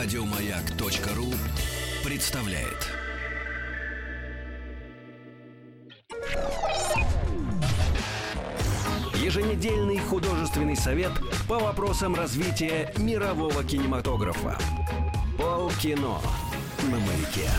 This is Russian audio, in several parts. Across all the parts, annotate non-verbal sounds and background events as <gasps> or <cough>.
Радиомаяк.ру представляет. Еженедельный художественный совет по вопросам развития мирового кинематографа. Полкино на маяке.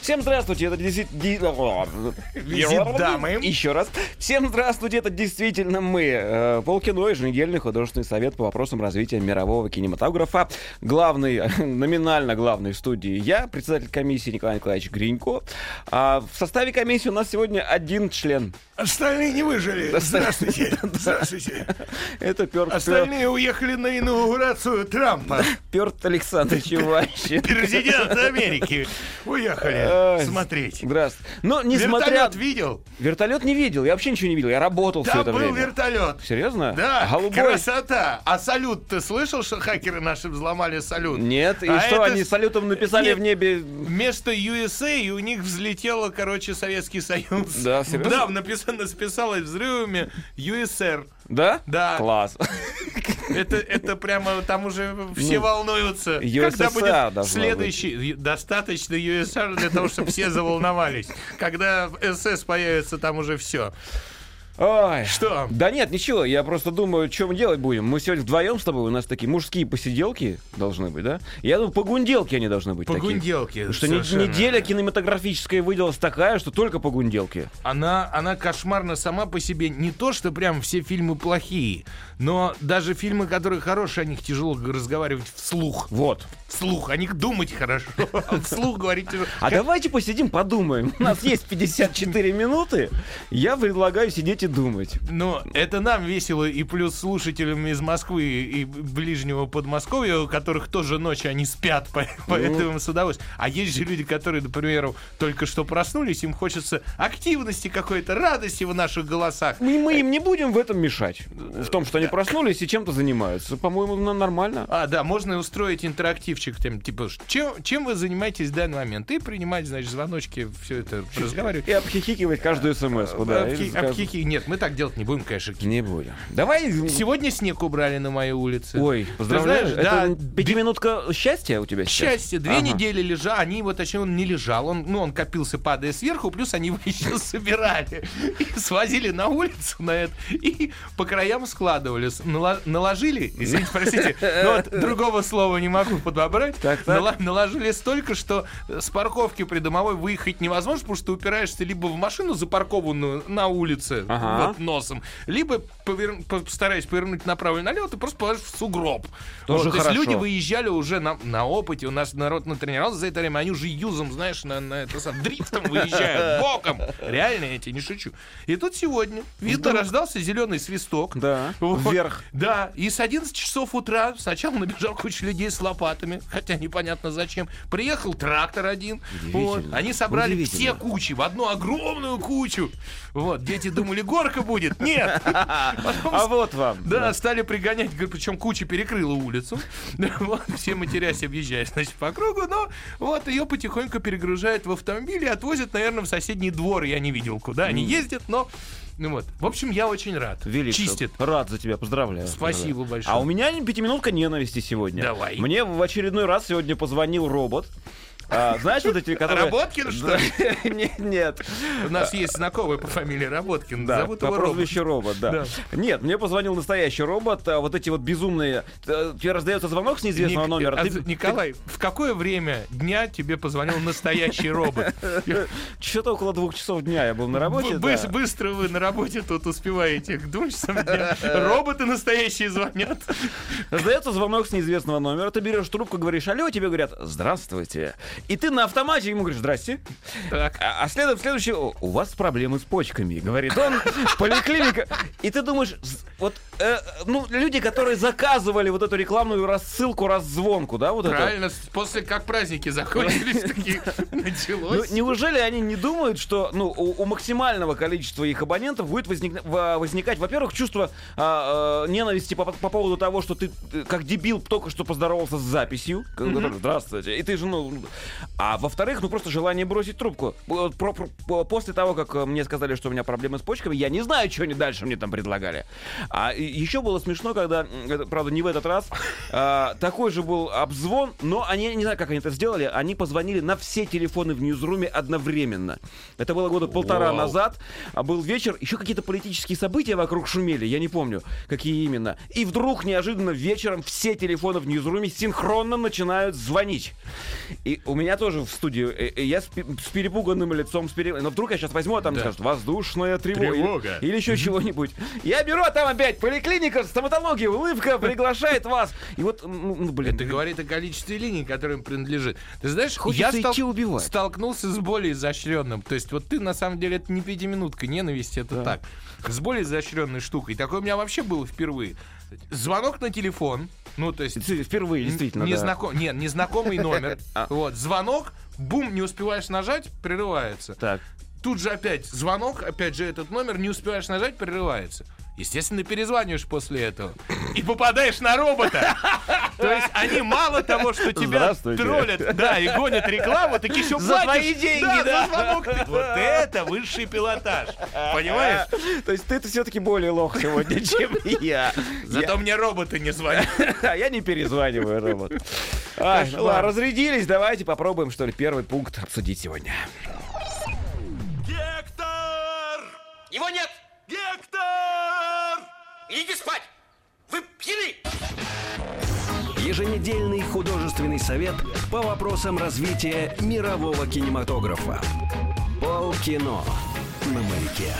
Всем здравствуйте, это действительно... Визит дамы. Еще раз. Всем здравствуйте, это действительно мы. Э, Полкино, еженедельный художественный совет по вопросам развития мирового кинематографа. Главный, <laughs> номинально главный в студии я, председатель комиссии Николай Николаевич Гринько. А в составе комиссии у нас сегодня один член. Остальные не выжили. Здравствуйте. <laughs> Здравствуйте. Это Пёрт, Остальные уехали на инаугурацию Трампа. <laughs> Пёрт Александр Чуваши. Президент Америки. Уехали смотреть. Здравствуйте. Но несмотря... Вертолет видел? Вертолет не видел, я вообще ничего не видел, я работал все это был время. вертолет. Серьезно? Да, Голубой? красота. А салют, ты слышал, что хакеры наши взломали салют? Нет, и А что, это они салютом написали Нет. в небе... Вместо USA и у них взлетело, короче, Советский Союз. Да, серьезно? Да, написано, списалось взрывами USR. Да? Да. Класс. <laughs> Это, это прямо там уже все Ну, волнуются. USSR Когда будет следующий? Достаточно USSR для того, чтобы все <laughs> заволновались. Когда СС появится, там уже все. Ой. Что? Да нет, ничего, я просто думаю, что мы делать будем. Мы сегодня вдвоем с тобой, у нас такие мужские посиделки должны быть, да? Я думаю, погунделки они должны быть такие. Погунделки. Потому что совершенно. неделя кинематографическая выделась такая, что только погунделки. Она, она кошмарна сама по себе. Не то, что прям все фильмы плохие, но даже фильмы, которые хорошие, о них тяжело разговаривать вслух. Вот. Вслух. О них думать хорошо. а <laughs> Вслух говорить тяжело. А давайте посидим, подумаем. У нас есть 54 минуты. Я предлагаю сидеть и думать. Но это нам весело, и плюс слушателям из Москвы и ближнего Подмосковья, у которых тоже ночью они спят, по- <laughs> поэтому с удовольствием. А есть же люди, которые, например, только что проснулись, им хочется активности какой-то, радости в наших голосах. Мы, мы им не будем в этом мешать. В том, что они проснулись и чем-то занимаются. По-моему, нормально. А, да, можно устроить интерактивчик, там, типа, чем, чем вы занимаетесь в данный момент? И принимать, значит, звоночки, все это разговаривать. И обхихикивать каждую смс да. и Обхи- сказ- обхихи- Нет, мы так делать не будем, конечно. Не будем. Давай... Сегодня снег убрали на моей улице. Ой, поздравляю. знаешь, да, Это пятиминутка счастья у тебя сейчас? Счастье, две Ага. недели лежал, они его, точнее, он не лежал, он, ну, он копился, падая сверху, плюс они его <laughs> еще собирали и свозили на улицу на это, и по краям складывали, наложили, извините, простите, но вот другого слова не могу подобрать, Так, так. Нала- наложили столько, что с парковки придомовой выехать невозможно, потому что ты упираешься либо в машину запаркованную на улице, Ага. вот, носом, либо повер- постараясь повернуть направо и налево, ты просто положишь в сугроб. Тоже Вот, то есть хорошо. люди выезжали уже на, на опыте, у нас народ натренировался за это время, они уже юзом, знаешь, на, на это сам, дрифтом выезжают, <laughs> боком. Реально, я тебе не шучу. И тут сегодня, видно, рождался зеленый свисток. Да, Вот. вверх. Да, и с 11 часов утра сначала набежал куча людей с лопатами, хотя непонятно зачем. Приехал трактор один. Вот. Они собрали все кучи в одну огромную кучу. Вот, дети думали, горка будет. Нет. <laughs> Потом А вот вам. да, стали пригонять, причем куча перекрыла улицу. Да, <laughs> Вот, все матерясь объезжают, значит, по кругу, но вот ее потихоньку перегружают в автомобиль и отвозят, наверное, в соседний двор. Я не видел, куда они ездят, но... Ну вот. В общем, я очень рад. Велик, Чистит. Рад за тебя, поздравляю. Спасибо Да. большое. А у меня пятиминутка ненависти сегодня. Давай. Мне в очередной раз сегодня позвонил робот. А, знаешь, вот эти, которые... Работкин, что ли? <laughs> Нет, Нет. У нас есть знакомый по фамилии Работкин. Да, Зовут по его прозвищу робот, да. Да. Нет, мне позвонил настоящий робот. а Вот эти вот безумные... э, Тебе раздается звонок с неизвестного Ник- номера. а, ты- Николай, в какое время дня тебе позвонил настоящий робот? <laughs> Что-то около двух часов дня я был на работе. Бы- да. Быстро вы на работе тут успеваете к двум часам дня. <laughs> Роботы настоящие звонят. Раздается звонок с неизвестного номера, ты берешь трубку, говоришь алло, тебе говорят здравствуйте. И ты на автомате ему говоришь здрасте. Так. А, а следом следующий, «О, у вас проблемы с почками, говорит он, <laughs> поликлиника. И ты думаешь, вот, э, ну, люди, которые заказывали вот эту рекламную рассылку, раззвонку, да, вот это. Правильно, с- после как праздники закончились, <laughs> такие Ну, началось. неужели они не думают, что ну, у, у максимального количества их абонентов будет возник- во- возникать, во-первых, чувство а, а, ненависти по, по поводу того, что ты э, как дебил только что поздоровался с записью, который, здравствуйте, и ты же, ну, А во-вторых, ну просто желание бросить трубку. После того, как э, мне сказали, что у меня проблемы с почками, я не знаю, что они дальше мне там предлагали. А еще было смешно, когда, правда, не в этот раз, <laughs> а, такой же был обзвон, но они, не знаю, как они это сделали, они позвонили на все телефоны в Ньюзруме одновременно. Это было года полтора Вау. назад, а был вечер, еще какие-то политические события вокруг шумели, я не помню, какие именно. И вдруг неожиданно вечером все телефоны в Ньюзруме синхронно начинают звонить. И у меня тоже в студию, э, э, я с, пе- с перепуганным лицом, с пере- но вдруг я сейчас возьму, а там Да. скажут воздушная тревога. или- Тревога. Или, еще чего-нибудь. Я беру, а там опять поликлиника, стоматология, улыбка приглашает вас. И вот, ну, блин. Это говорит о количестве линий, которым принадлежит. Ты знаешь, Хочется я идти убивать. столкнулся с более изощренным. То есть вот ты, на самом деле, это не пятиминутка ненависти, это так. С более изощренной штукой. Такое у меня вообще было впервые. Звонок на телефон, ну, то есть... Впервые, действительно, да. Незнаком... Нет, незнакомый номер. <laughs> А. Вот, звонок, бум, не успеваешь нажать, прерывается. Так. Тут же опять звонок, опять же этот номер, не успеваешь нажать, прерывается. Естественно, перезваниваешь после этого. И попадаешь на робота. То есть они мало того, что тебя троллят, да, и гонят рекламу, так еще За платишь. твои деньги, да, да. за звонок. Вот это высший пилотаж. Понимаешь? То есть ты все-таки более лох сегодня, чем я. Зато мне роботы не звонят. Я, я не перезваниваю, робот. Ай, ну ладно, разрядились, давайте попробуем, что ли, первый пункт обсудить сегодня. Гектор! Его нет! Гектор! Идите спать! Вы пьяны! Еженедельный художественный совет по вопросам развития мирового кинематографа. Полкино на маяке.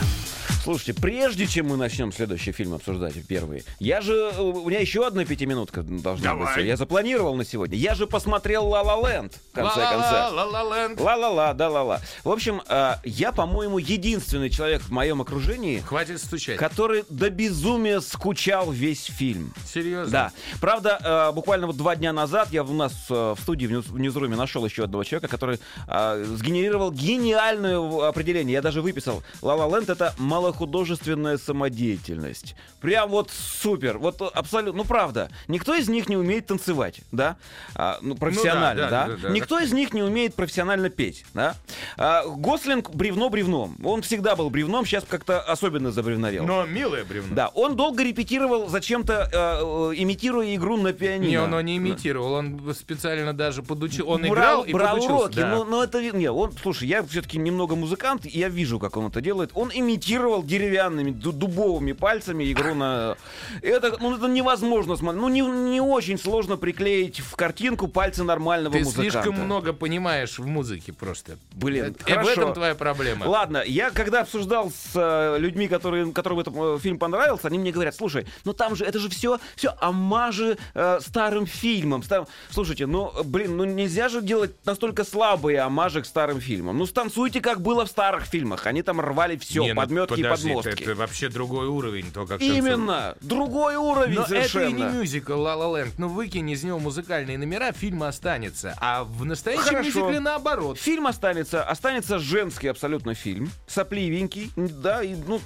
Слушайте, прежде чем мы начнем следующий фильм обсуждать, первый, я же... У меня еще одна пятиминутка должна Давай. быть. Я запланировал на сегодня. Я же посмотрел «Ла Ла Ленд», в конце концов. Ла-ла-ла-ла-ленд. Ла-ла-ла, да ла-ла. В общем, э, я, по-моему, единственный человек в моем окружении, Хватит стучать. который до безумия скучал весь фильм. Серьезно? Да. Правда, э, буквально вот два дня назад я у нас э, в студии в, Ньюз- в Ньюзруме нашел еще одного человека, который сгенерировал гениальное определение. Я даже выписал. «Ла Ла Ленд» — это малохудожественная самодеятельность. Прям вот супер. Вот абсолютно. Ну, правда. Никто из них не умеет танцевать, да? А, ну, профессионально, да, да, да, да, да. Никто из них не умеет профессионально петь, да? А, Гослинг бревно бревном. Он всегда был бревном, сейчас как-то особенно забревновел. Но милое бревно. Да, он долго репетировал зачем-то, э, э, имитируя игру на пианино. Не, он его не имитировал, он специально даже подучил. Он играл брал, и брал подучился. уроки, да. но, но это ви- не, он, слушай, я все-таки немного музыкант, и я вижу, как он это делает. Он имитировал деревянными, ду- дубовыми пальцами игру на. Это, ну, это невозможно смотреть. Ну, не, не очень сложно приклеить в картинку пальцы нормального Ты музыканта. слишком много понимаешь в музыке просто. Блин, в хорошо. этом твоя проблема. Ладно, я когда обсуждал с э, людьми, которые, которым этот э, фильм понравился, они мне говорят, слушай, ну там же, это же все, все амажи э, старым фильмам. Стар- Слушайте, ну, блин, ну нельзя же делать настолько слабые амажи к старым фильмам. Ну, станцуйте, как было в старых фильмах. Они там рвали все, Не, ну, подметки и подожди, подмостки. Это, это вообще другой уровень, то, как. Именно! Другой уровень Но совершенно. это и не мюзикл La La Land. Ну, выкинь из него музыкальные номера, фильм останется. А в настоящем Хорошо. мюзикле наоборот. Фильм останется, останется женский абсолютно фильм, сопливенький, да, и, ну,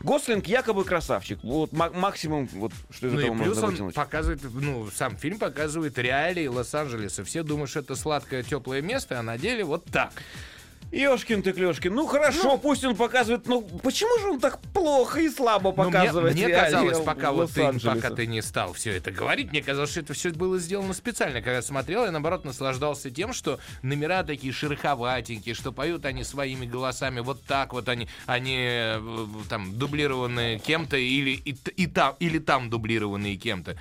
Гослинг якобы красавчик, вот ма- максимум, вот, что из Ну этого и плюс можно он вытянуть. показывает, ну, сам фильм показывает реалии Лос-Анджелеса. Все думают, что это сладкое, теплое место, а на деле вот так. Ёшкин ты, Клёшкин, ну хорошо, пусть он показывает, ну почему же он так плохо и слабо Ну, мне, показывает мне реалии казалось, пока вот ты, пока ты не стал все это говорить, мне казалось, что это все было сделано специально. Когда я смотрел, я наоборот наслаждался тем, что номера такие шероховатенькие, что поют они своими голосами вот так вот они, они э, там дублированы кем-то или и, и там или там дублированные кем-то.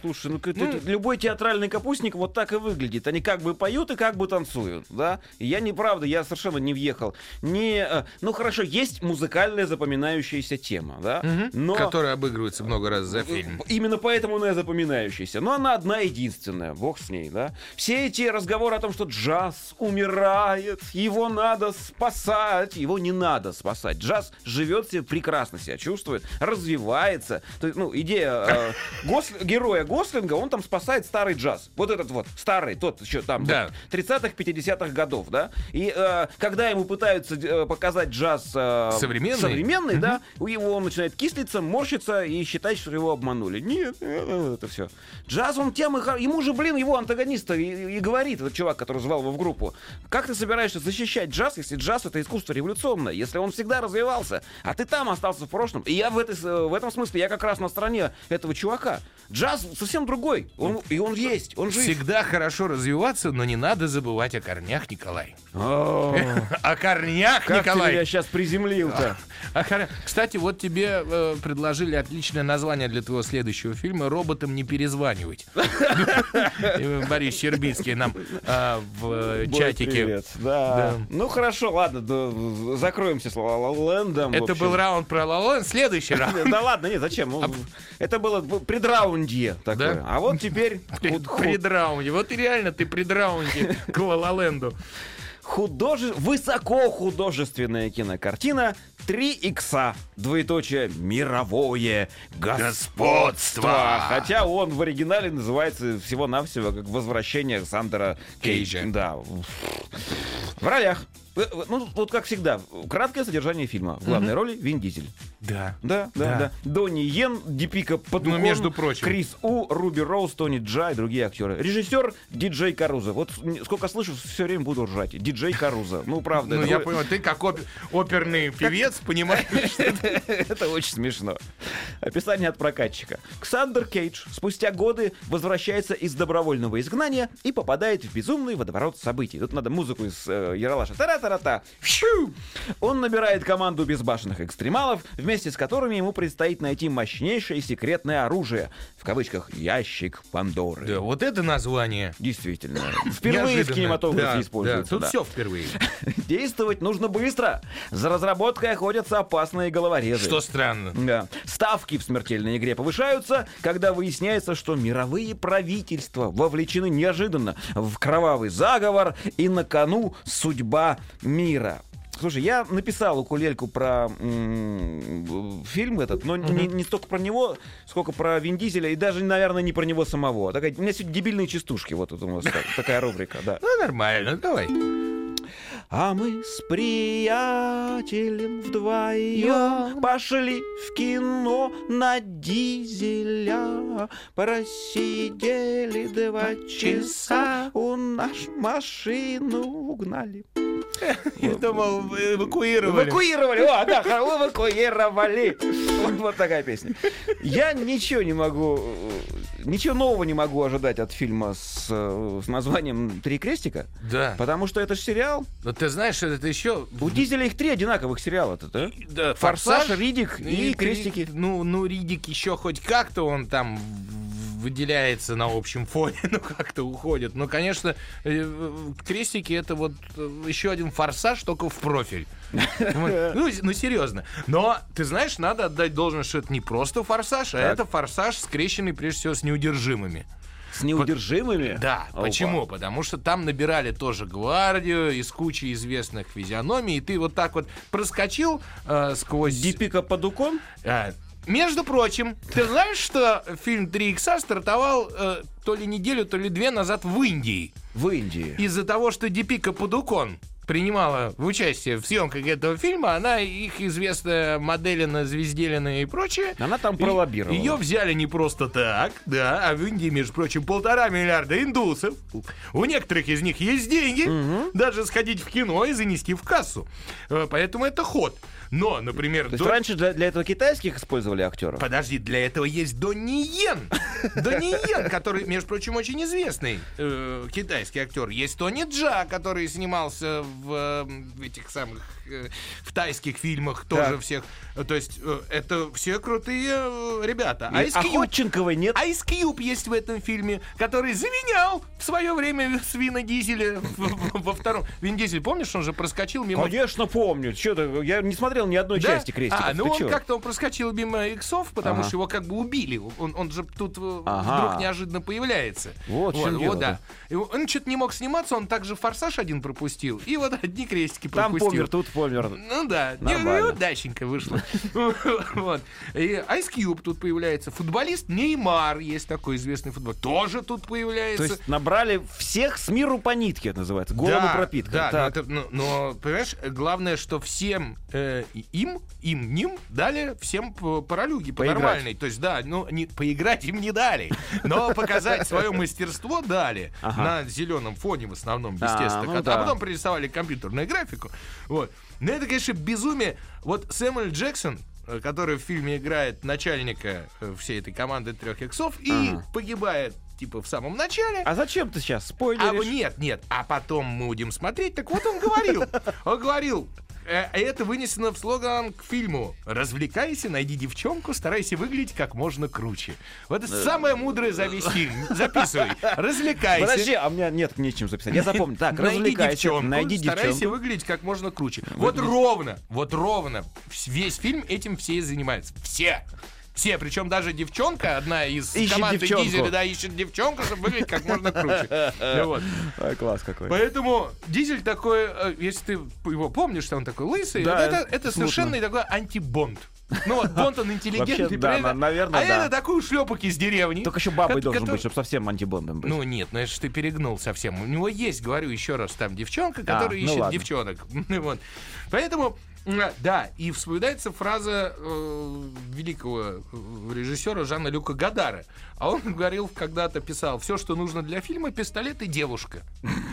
Слушай, ну, к- Ну, ты- любой театральный капустник вот так и выглядит. Они как бы поют и как бы танцуют, да? И я неправда, я совершенно не въехал. Не, э, ну хорошо, есть музыкальная запоминающаяся тема, да? Но Которая обыгрывается много раз за фильм. Именно поэтому она и запоминающаяся. Но она одна единственная, бог с ней, да? Все эти разговоры о том, что джаз умирает, его надо спасать, его не надо спасать. Джаз живет себе прекрасно себя чувствует, развивается. То есть, ну, идея э, <laughs> Гос- героя Гослинга, он там спасает старый джаз. Вот этот вот, старый, тот еще там, Да. вот, 30-х, 50-х годов, да? И э, когда ему пытаются э, показать джаз э, Современный? современный, да, у его он начинает кислиться, морщиться и считать, что его обманули. Нет, э, это все. Джаз, он тем и Ему же, блин, его антагонист и, и говорит, этот чувак, который звал его в группу, как ты собираешься защищать джаз, если джаз это искусство революционное, если он всегда развивался, а ты там остался в прошлом. И я в, этой, в этом смысле, я как раз на стороне этого чувака. Джаз совсем другой, он, и он есть, он жив. Всегда хорошо развиваться, но не надо забывать о корнях, Николай. Как ты Николай. меня сейчас приземлил-то? А Кстати, вот тебе э, предложили отличное название для твоего следующего фильма «Роботам не перезванивать». Э, Борис Щербицкий нам а, в э, Бой, чатике. привет. Да. Да. Ну хорошо, ладно, да, закроемся с Ла Ла Лэндом. в Это был раунд про Лолон, следующий раунд. Да ладно, нет, зачем? Ну, Это было предраунде такое. Да? А вот теперь худ- Предраунде. Вот и реально ты предраунде к Лололенду. Художе- высокохудожественная кинокартина «Три икса», двоеточие «Мировое господство». Хотя он в оригинале называется всего-навсего как «Возвращение Сандера Кейджа». Кейджа. Да. В ролях. Ну, вот как всегда, краткое содержание фильма. В главной роли Вин Дизель. Да. Да, да, Да. да. Донни Йен, Дипика Падукон, Ну, между прочим. Крис У, Руби Роуз, Тони Джа и другие актеры. Режиссер Диджей Каруза. Вот сколько слышу, все время буду ржать. Диджей Каруза. Ну, правда. Ну, я понял, ты как оп- оперный певец, <laughs> понимаешь, <laughs> это очень смешно. Описание от прокатчика. Ксандер Кейдж спустя годы возвращается из добровольного изгнания и попадает в безумный водоворот событий. Тут надо музыку из э, Яралаша. Фью! Он набирает команду безбашенных экстремалов, вместе с которыми ему предстоит найти мощнейшее секретное оружие. В кавычках «ящик Пандоры». Да, вот это название. Действительно. Впервые в кинематографе Да, используется. да, Тут да. все впервые. <laughs> Действовать нужно быстро. За разработкой охотятся опасные головорезы. Что странно. Да. Ставки в смертельной игре повышаются, когда выясняется, что мировые правительства вовлечены неожиданно в кровавый заговор и на кону судьба мира. Слушай, я написал укулельку про м, фильм этот, но не, не столько про него, сколько про Вин Дизеля, и даже, наверное, не про него самого. Такая, у меня сегодня дебильные частушки, вот это у нас так- такая рубрика, да. Ну, нормально, давай. А мы с приятелем вдвоем пошли в кино на дизеля. Просидели два часа, у наш машину угнали. Я думал, эвакуировали. Эвакуировали, о, да, эвакуировали. Вот, вот такая песня. Я ничего не могу, ничего нового не могу ожидать от фильма с, с названием «Три крестика», Да. потому что это же сериал. Но ты знаешь, это еще... У Дизеля их три одинаковых сериала-то, да? Да, Форсаж, Ридик и, три- крестики. Ну, ну, Ридик еще хоть как-то он там выделяется на общем фоне, <laughs> ну как-то уходит. Но, конечно, э, крестики это вот э, еще один форсаж, только в профиль. Ну, с- ну, серьезно. Но, ты знаешь, надо отдать должное, что это не просто форсаж, а Так. это форсаж, скрещенный прежде всего с неудержимыми. С неудержимыми? Да, Опа. почему? Потому что там набирали тоже гвардию из кучи известных физиономий, и ты вот так вот проскочил э, сквозь... Дипика Падукон? А, между прочим, ты знаешь, что фильм 3 икса стартовал э, то ли неделю, то ли две назад в Индии? В Индии. Из-за того, что Дипика Падукон принимала в участие в съемках этого фильма, она их известная моделина, звезделина и прочее. Она там пролоббировала. Ее взяли не просто так, да, а в Индии, между прочим, полтора миллиарда индусов. У некоторых из них есть деньги, даже сходить в кино и занести в кассу. Э, Поэтому это ход. Но, например, То есть до- раньше для, для этого китайских использовали актеров? Подожди, для этого есть Донни Йен. <laughs> Донни Йен, который, между прочим, очень известный э, китайский актер. Есть Тони Джа, который снимался в, э, этих самых в тайских фильмах тоже всех. Э, То есть э, это все крутые э, ребята. Cube, Охотченковой нет? Ice Cube есть в этом фильме, который заменял в свое время Свина Дизеля <laughs> в- в- во втором. Вин Дизель, помнишь, он же проскочил мимо Конечно, помню. Что ты, я не смотрел ни одной части крестиков. А, ну он как-то он проскочил мимо иксов, потому что его как бы убили. Он, он же тут э, вдруг неожиданно появляется. Вот в чём дело, да. И он что-то не мог сниматься, он также форсаж один пропустил. И вот одни крестики Там пропустил. помер, тут трансформер. Ну да, не- Нормально. неудачненько вышло. <laughs> Вот. И Ice Cube тут появляется. Футболист Неймар есть такой известный футболист. Тоже тут То появляется. есть набрали всех с миру по нитке, это называется. Голову Да, пропитка. Да, но, Так. это- но- но, понимаешь, главное, что всем э, им, им, ним дали всем по, паралюги, по Поиграть. нормальной. То есть, да, ну, не, поиграть им не дали, но показать свое мастерство дали Ага. на зеленом фоне в основном, А, естественно. ну а да. потом пририсовали компьютерную графику. Вот. Но это, конечно, безумие. Вот Сэмюэль Джексон, э, который в фильме играет начальника э, всей этой команды трех иксов и Ага. погибает типа в самом начале. А зачем ты сейчас А спойлеришь? нет, нет. А потом мы будем смотреть. Так вот он говорил. <laughs> Он говорил. Э, Это вынесено в слоган к фильму. Развлекайся, найди девчонку, старайся выглядеть как можно круче. Вот это самое мудрое за весь фильм. Записывай. Развлекайся. Подожди, а у меня нет нечем записать. Я запомню. Так, развлекайся, девчонку, найди старайся девчонку. выглядеть как можно круче. Вот ровно, вот ровно. Весь фильм этим все и занимаются. Все. Все, причем даже девчонка, одна из Ищет команды девчонку. Дизеля, да, ищет девчонку, чтобы выглядеть как можно круче. Ну <laughs> вот. Ой, класс какой. Поэтому Дизель такой, э, если ты его помнишь, что он такой лысый, Да, вот это, это совершенно такой антибонд. Ну вот, Бонд он интеллигентный, Вообще, да, на- наверное, а да. это такой шлепок из деревни. Только еще бабой должен который- быть, чтобы совсем антибондом быть. Ну нет, ну это ж ты перегнул совсем. У него есть, говорю еще раз, там девчонка, которая ну ищет ладно. девчонок. Ну <laughs> вот. Поэтому, да, и вспоминается фраза э, великого э, режиссера Жана Люка Гадара. А он говорил, когда-то писал, все, что нужно для фильма, пистолет и девушка.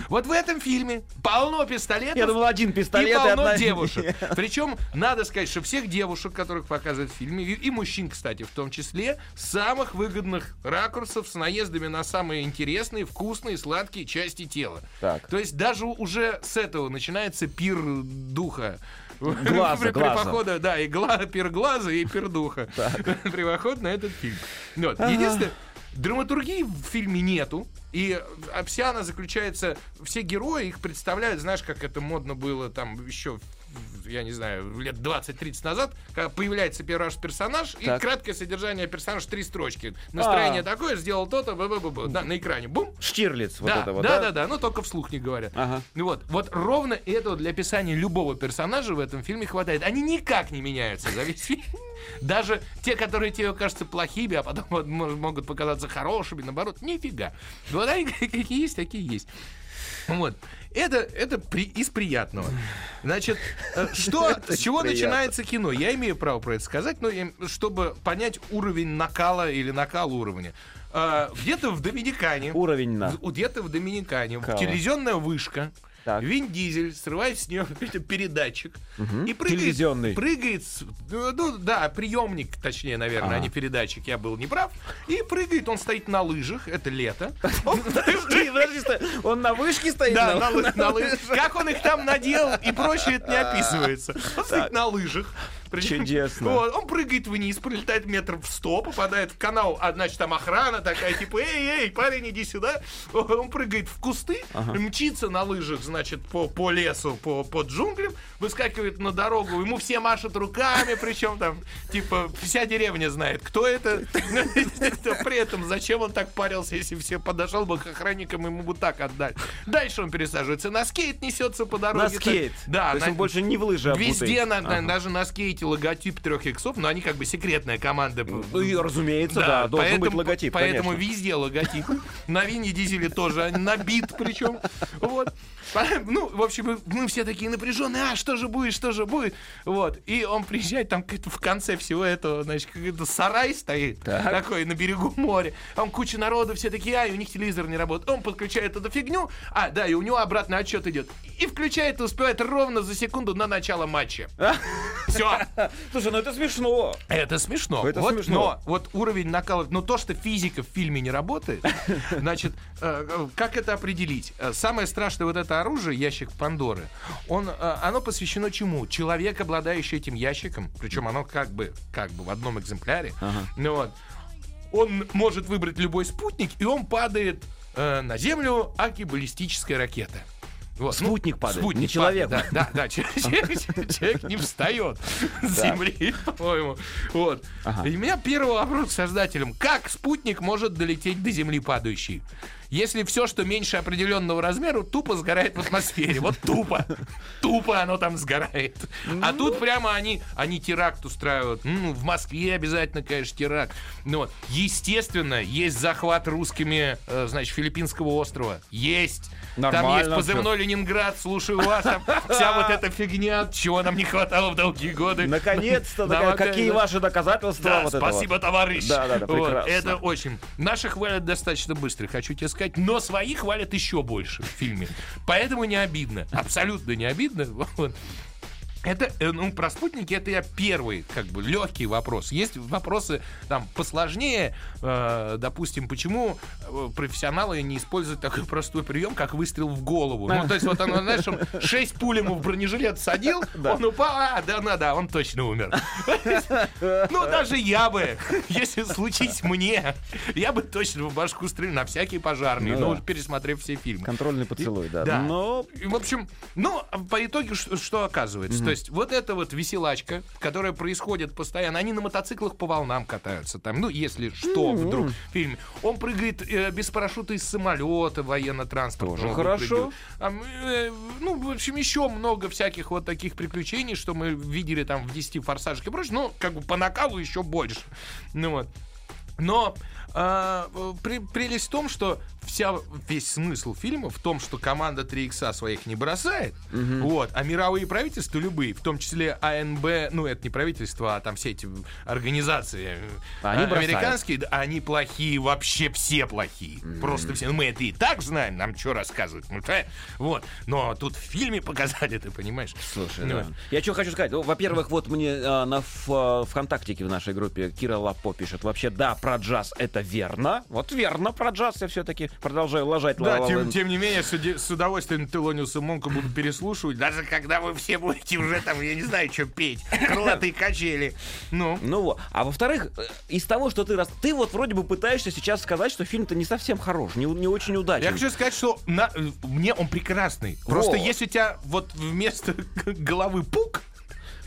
Вот в этом фильме полно пистолетов. Я думал, один пистолет и и полно одна- девушек. <laughs> Причем, надо сказать, что всех девушек, которых показывают в фильме, и, и мужчин, кстати, в том числе, самых выгодных ракурсов, с наездами на самые интересные, вкусные, сладкие части тела. Так. То есть даже уже с этого начинается пир духа. Глаза, глаза. да, и гла, пир глаза, и пир духа. При походе на этот фильм. Вот. Единственное, драматургии в фильме нету. И вся она заключается... Все герои их представляют, знаешь, как это модно было там еще я не знаю, лет 20-30 назад, когда появляется первый раз персонаж, и Так. краткое содержание персонажа, три строчки. Настроение А. такое, сделал то-то, да, на экране, бум, Штирлиц, вот да, это вот, да, да, да, но только вслух не говорят. Ага. Ну Вот, вот ровно этого для описания любого персонажа в этом фильме хватает. Они никак не меняются за весь фильм. Даже те, которые тебе кажутся плохими, а потом могут показаться хорошими, наоборот, нифига. Вот они <laughs> какие есть, такие есть. Вот. Это, это при- из приятного. Значит, э, что, с чего приятно. начинается кино? Я имею право про это сказать, но я- чтобы понять уровень накала или накал уровня. Э, Где-то в Доминикане Уровень на. где-то в Доминикане, Кала. телевизионная вышка. Так. Вин Дизель срывает с нее <laughs> какой-то передатчик и прыгает, Телевизионный. прыгает, ну, ну, да, приемник, точнее, наверное, а Ага. не передатчик, я был неправ, и прыгает, он стоит на лыжах, это лето, <laughs> Он- на вышке стоит? да, на лыжах. Как он их там надел и прочее, это не <laughs> описывается. Он стоит на лыжах. Причем- Чудесно. Вот, он прыгает вниз, пролетает метров в сто, попадает в канал, а значит там охрана такая, типа, эй, эй, парень, иди сюда. Он прыгает в кусты, мчится на лыжах, значит, по, по лесу, по, по джунглям, выскакивает на дорогу, ему все машут руками, причем там, типа, вся деревня знает, кто это. При этом, зачем он так парился, если все подошел бы к охранникам, ему бы так отдать. Дальше он пересаживается на скейт, несется по дороге. На скейт. Да, То есть он больше не в лыжи. Везде, на- на- Ага. На скейте логотип трех иксов, но они как бы секретная команда. Ну и, разумеется, да, должен быть логотип, Поэтому конечно. везде логотип. На Вине Дизеле тоже набит причем. Вот. Ну, в общем, мы- мы все такие напряженные, а что же будет, что же будет? Вот. И он приезжает, там в конце всего этого, значит, какой-то сарай стоит, Так. такой на берегу моря. Там куча народу, все такие, а, и у них телевизор не работает. Он подключает эту фигню, а, да, и у него обратный отчет идет. И включает и успевает ровно за секунду на начало матча. <laughs> Все. Слушай, ну это смешно. Это смешно. Это вот, смешно. Но вот уровень накала, но то, что физика в фильме не работает, <laughs> значит, э, э, как это определить? Э, Самое страшное вот это оружие, ящик Пандоры, он, э, оно посвящено чему? Человек, обладающий этим ящиком, причем оно как бы, как бы в одном экземпляре, ну вот, он может выбрать любой спутник, и он падает э, на Землю, аки баллистическая ракета. Вот, Спутник падает, не человек. падает, Да, да, да, <laughs> человек, не встает с Земли, по-моему. Вот. Ага. И у меня первый вопрос к создателям. Как спутник может долететь до Земли падающий? Если все, что меньше определенного размера, тупо сгорает в атмосфере. Вот тупо. Тупо оно там сгорает. А тут прямо они, они теракт устраивают. Ну, в Москве обязательно, конечно, теракт. Но, естественно, есть захват русскими, э, значит, филиппинского острова. Есть. Там Нормально есть позывной Ленинград, слушаю вас, там вся вот эта фигня, чего нам не хватало в долгие годы. Наконец-то, какие ваши доказательства спасибо, товарищ. Да, да, прекрасно. это очень. Наши хвалят достаточно быстро, хочу тебе сказать, но свои хвалят еще больше в фильме. Поэтому не обидно. Абсолютно не обидно. <laughs> Это, э, ну, про спутники это я первый, как бы, легкий вопрос. Есть вопросы там посложнее, э, допустим, почему э, профессионалы не используют такой простой прием, как выстрел в голову. Ну, то есть, вот он, знаешь, он 6 пуль ему в бронежилет садил, он упал, а, да, да, да, он точно умер. <laughs> Ну, даже я бы, если случись мне, я бы точно в башку стрелил на всякие пожарные, Ну ну, пересмотрев все фильмы. Контрольный поцелуй, да. Да. Но в общем, ну, а по итогу что, что оказывается? То есть вот эта вот веселачка, которая происходит постоянно, они на мотоциклах по волнам катаются там, ну, если что, вдруг в фильме. Он прыгает э, без парашюта из самолета военно-транспортного. Тоже хорошо. А э, ну, в общем, еще много всяких вот таких приключений, что мы видели там в 10 форсажах и прочее, но как бы по накалу еще больше. Ну вот. Но а, э, при- прелесть в том, что вся, весь смысл фильма в том, что команда 3 икса своих не бросает, вот, а мировые правительства любые, в том числе АНБ, ну это не правительство, а там все эти организации э, Они а, американские, они плохие, вообще все плохие, просто все. Ну, мы это и так знаем, нам что рассказывать, ну, да, вот. Но тут в фильме показали, ты понимаешь? Слушай, Ну, да. Я что хочу сказать. Ну, Во-первых, вот мне а, на ф- а, ВКонтактике в нашей группе Кира Лапо пишет. Вообще, да, про джаз это верно. Вот верно, про джаз я все-таки продолжаю лажать. Да, тем, тем не менее, с, с удовольствием Телониуса Монка буду переслушивать, даже когда вы все будете уже там, я не знаю, что петь, крылатые качели. Ну, Ну вот. А во-вторых, э, из того, что ты раз... Ты вот вроде бы пытаешься сейчас сказать, что фильм-то не совсем хорош, не, не очень удачный. я хочу сказать, что на- э, мне он прекрасный. Просто Во. если у тебя вот вместо <laughs> головы пук,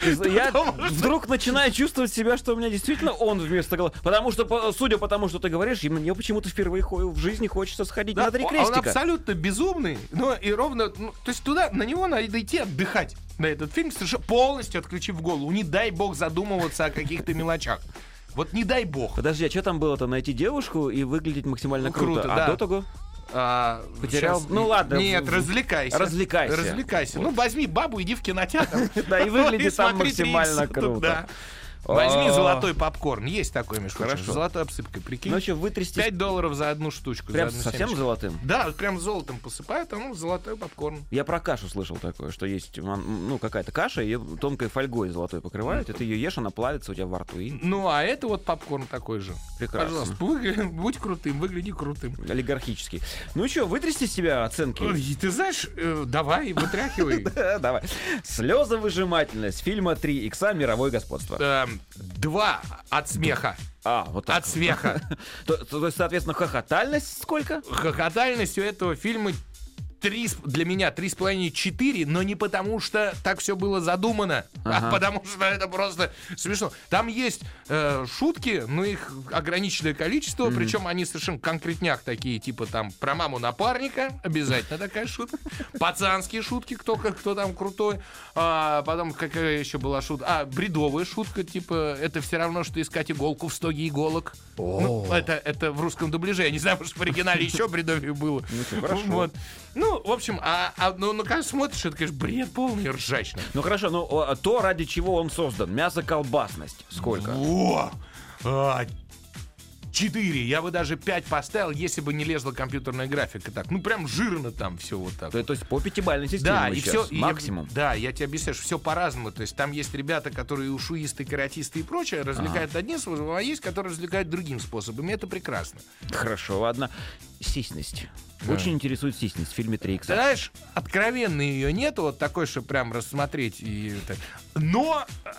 Я вдруг начинаю чувствовать себя, что у меня действительно он вместо головы. Потому что, судя по тому, что ты говоришь, мне почему-то впервые в жизни хочется сходить да, на три он- он крестика. абсолютно безумный, но и ровно, ну, то есть туда, на него надо идти отдыхать, на этот фильм, совершенно полностью отключив голову. Не дай бог задумываться о каких-то мелочах. Вот не дай бог. Подожди, а что там было-то? Найти девушку и выглядеть максимально Ну, круто. круто, а да. до того? А, Потерял? щас- Ну, ладно. Нет, развлекайся. развлекайся. Развлекайся. Ну, возьми бабу, иди в кинотеатр. <laughs> Да, и <laughs> выглядит там смотри максимально круто. Да. Возьми А. золотой попкорн. Есть такой, прочим, Хорошо. золотой обсыпкой, прикинь. Ну что, вытрясти 5 долларов за одну штучку. прям за одну совсем семечку. золотым? Да, вот прям золотом посыпают, а ну, золотой попкорн. Я про кашу слышал такое, что есть ну, какая-то каша, ее тонкой фольгой золотой покрывают, и ты ее ешь, она плавится у тебя во рту. И Ну, а это вот попкорн такой же. Прекрасно. Пожалуйста, выгля- <laughs> будь крутым, выгляди крутым. олигархический. Ну что, вытрясти с себя оценки? Ой, ты знаешь, э, давай, <laughs> вытряхивай. Да, Давай. Слезовыжимательность фильма 3 икса мировое господство. Два от смеха. А, вот так. От смеха. То, <laughs> то- то есть, соответственно, хохотальность сколько? хохотальность у этого фильма три, для меня три с половиной четыре, но не потому что так все было задумано, Ага. а потому что это просто смешно. Там есть э, шутки, но их ограниченное количество, причем они совершенно конкретняк такие, типа там про маму напарника, обязательно такая шутка, пацанские шутки, кто кто там крутой, а, потом какая еще была шутка, а бредовая шутка, типа это все равно что искать иголку в стоге иголок. Ну, это это в русском дубляже, я не знаю, может в оригинале еще бредовее было. Ну, хорошо. Вот. Ну, в общем, а, а, ну, ну, когда смотришь, это, конечно, бред полный, ржачно. Ну хорошо, ну то, ради чего он создан. Мясо-колбасность. Сколько? О! А, Четыре. Я бы даже пять поставил, если бы не лезла компьютерная графика. Так, ну прям жирно там все вот так. То, то есть по пятибалльной системе Да, и все. Максимум. да, я тебе объясняю, что все по-разному. То есть там есть ребята, которые ушуисты, каратисты и прочее, развлекают одним способом, а есть, которые развлекают другим способом. И это прекрасно. Хорошо, ладно. Сисьность. Очень интересует сисьность в фильме 3 Ты знаешь, откровенно ее нету, вот такой, что прям рассмотреть. И это. Но э,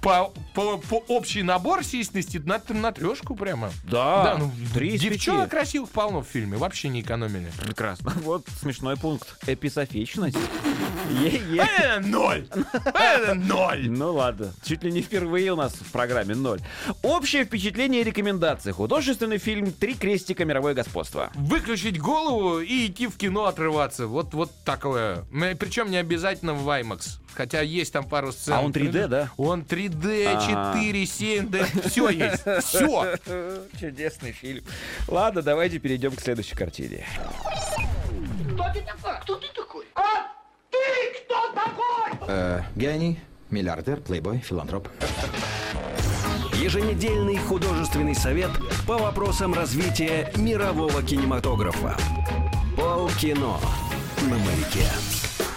по, по, по общий набор сисьности на, на трешку прямо. Да, ну, три из девчонок пяти. красивых полно в фильме, вообще не экономили. Прекрасно. <laughs> Вот смешной пункт. Эписофичность. <laughs> Е-е. Э, ноль! Э, ноль! <laughs> Ну ладно, чуть ли не впервые у нас в программе ноль. Общее впечатление и рекомендации. Художественный фильм «Три крестика. Мировое господство». Творчества. Выключить голову и идти в кино отрываться. Вот, вот такое. Причем не обязательно в IMAX. Хотя есть там пару сцен. А он 3D, да? Он 3D, Ага. 4, 7D, все есть. Все. <laughs> Чудесный фильм. Ладно, давайте перейдем к следующей картине. Кто ты такой? Кто ты такой? А ты кто такой? Э, гений, миллиардер, плейбой, филантроп. Еженедельный художественный совет по вопросам развития мирового кинематографа. Полкино на маяке.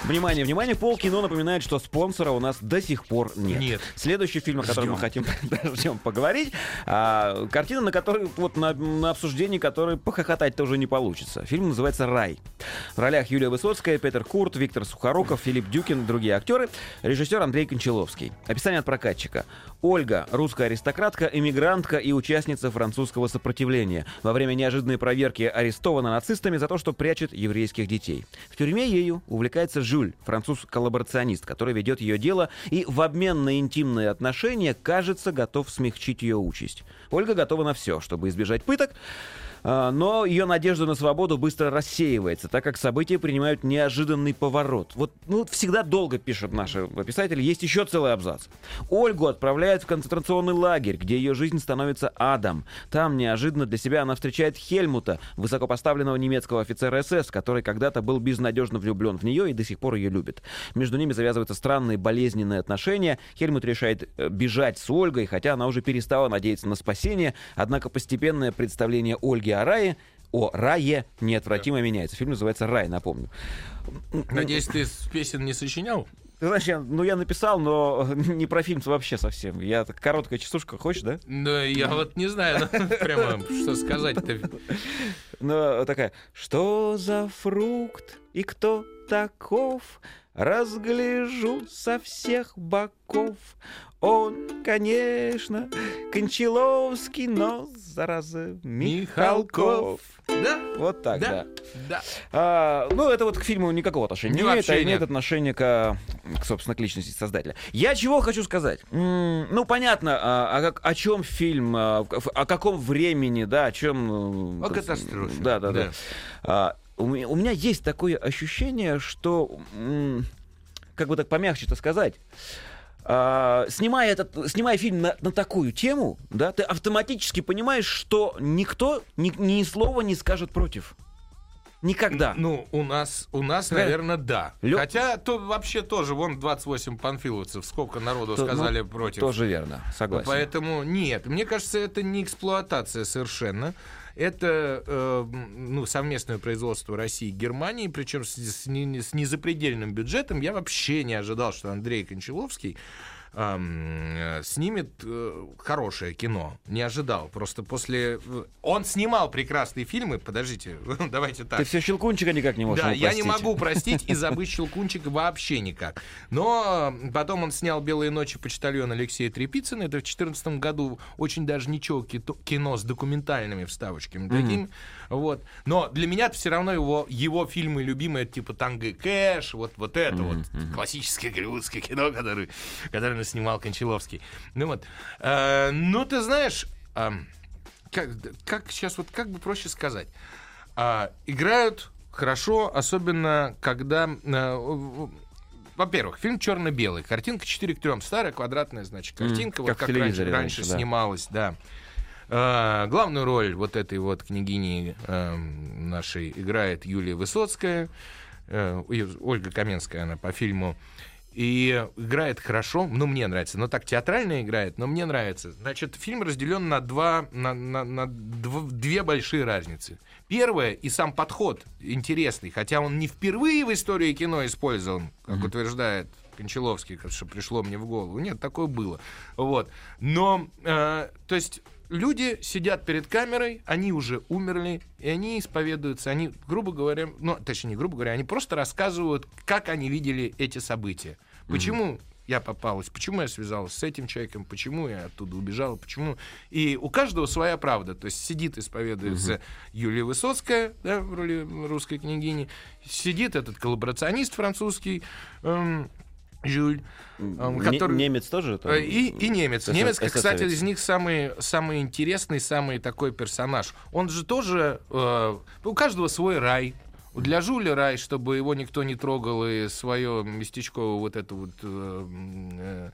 Внимание, внимание, полкино напоминает, что спонсора у нас до сих пор нет. Нет. Следующий фильм, о котором мы хотим <laughs> ждем поговорить, а, картина, на которой, вот на, на обсуждении которой похохотать тоже не получится. Фильм называется «Рай». В ролях Юлия Высоцкая, Петр Курт, Виктор Сухоруков, Филипп Дюкин другие актеры. Режиссер Андрей Кончаловский. Описание от прокатчика. Ольга, русская аристократка, эмигрантка и участница французского сопротивления. Во время неожиданной проверки арестована нацистами за то, что прячет еврейских детей. В тюрьме ею увлекается Жюль, француз-коллаборационист, который ведет ее дело и в обмен на интимные отношения, кажется, готов смягчить ее участь. Ольга готова на все, чтобы избежать пыток, но ее надежда на свободу быстро рассеивается, так как события принимают неожиданный поворот. Вот ну, всегда долго пишет наши писатели, есть еще целый абзац. Ольгу отправляют в концентрационный лагерь, где ее жизнь становится адом. Там неожиданно для себя она встречает Хельмута, высокопоставленного немецкого офицера СС, который когда-то был безнадежно влюблен в нее и до сих пор ее любит. Между ними завязываются странные болезненные отношения. Хельмут решает э, бежать с Ольгой, хотя она уже перестала надеяться на спасение, однако постепенное представление Ольги о рае о рае неотвратимо меняется. Фильм называется «Рай», напомню. Надеюсь, ты песен не сочинял? Ты знаешь, я, ну я написал, но <laughs> не про фильм вообще совсем. Я так, короткая частушка, хочешь, да? Да, я вот не знаю, ну, <laughs> прямо что сказать-то. Ну, такая, что за фрукт и кто таков? Разгляжу со всех боков. Он, конечно, Кончаловский, но, зараза, Михалков. Да? Вот так, да. Да? Да. А, ну, это вот к фильму никакого отношения не имеет, а имеет нет. отношение к, к, собственно, к личности создателя. Я чего хочу сказать? М, ну, понятно, а, о, как- о чем фильм, а, в- о каком времени, да, о чем... э, О катастрофе. Да, да, да. Да. А, у, меня, у меня есть такое ощущение, что, как бы так помягче-то сказать, а, снимая, этот, снимая фильм на, на такую тему, да, ты автоматически понимаешь, что никто ни, ни слова не скажет против. Никогда. Ну, у нас, у нас, Такая наверное, да. лё- Хотя то вообще тоже, вон 28 панфиловцев, сколько народу То- ну, сказали против. Тоже верно, согласен. Поэтому нет, мне кажется, это не эксплуатация совершенно. Это э, ну, совместное производство России и Германии, причем с, с с незапредельным бюджетом. Я вообще не ожидал, что Андрей Кончаловский эм, э, снимет э, хорошее кино. Не ожидал. Просто после... э, Он снимал прекрасные фильмы. Подождите, <laughs> давайте так. Ты все щелкунчика никак не можешь Да, я не могу простить <laughs> и забыть Щелкунчика вообще никак. Но потом он снял «Белые ночи» почтальона Алексея Трепицына. Это в 2014 году очень даже ничего кино с документальными вставочками. Таким, вот. Но для меня все равно его, его фильмы любимые, типа «Танго и Кэш», вот, вот это вот классическое голливудское кино, которое, которое снимал Кончаловский. Ну вот. Э, ну, ты знаешь... ам, как, как сейчас вот как бы проще сказать? А, играют хорошо, особенно когда... в- во-первых, фильм черно-белый. Картинка 4 к 3. Старая квадратная, значит, картинка. вот как как раньше, раньше раньше, да. снималась, да. А, главную роль вот этой вот княгини эм, нашей играет Юлия Высоцкая. Э, Ольга Каменская, она по фильму. И играет хорошо, ну, мне нравится. Но так театрально играет, но мне нравится. Значит, фильм разделен на, два, на, на, на дв- две большие разницы. Первое, и сам подход интересный, хотя он не впервые в истории кино использован, как утверждает Кончаловский, что пришло мне в голову. Нет, такое было. Вот. Но, э, то есть, люди сидят перед камерой, они уже умерли, и они исповедуются, они, грубо говоря, ну, точнее, не грубо говоря, они просто рассказывают, как они видели эти события. Почему я попалась, почему я связалась с этим человеком, почему я оттуда убежала, почему. И у каждого своя правда. То есть сидит, исповедуется Юлия Высоцкая, да, в роли русской княгини, сидит этот коллаборационист французский, эм, Жюль, э, Не- который... Немец тоже? там? Э, И, и немец. СС- Немец, кстати, эсэсовец. из них самый, самый интересный, самый такой персонаж. Он же тоже... э, у каждого свой рай. Для Жуля рай, чтобы его никто не трогал, и свое местечковое вот это вот... э, э,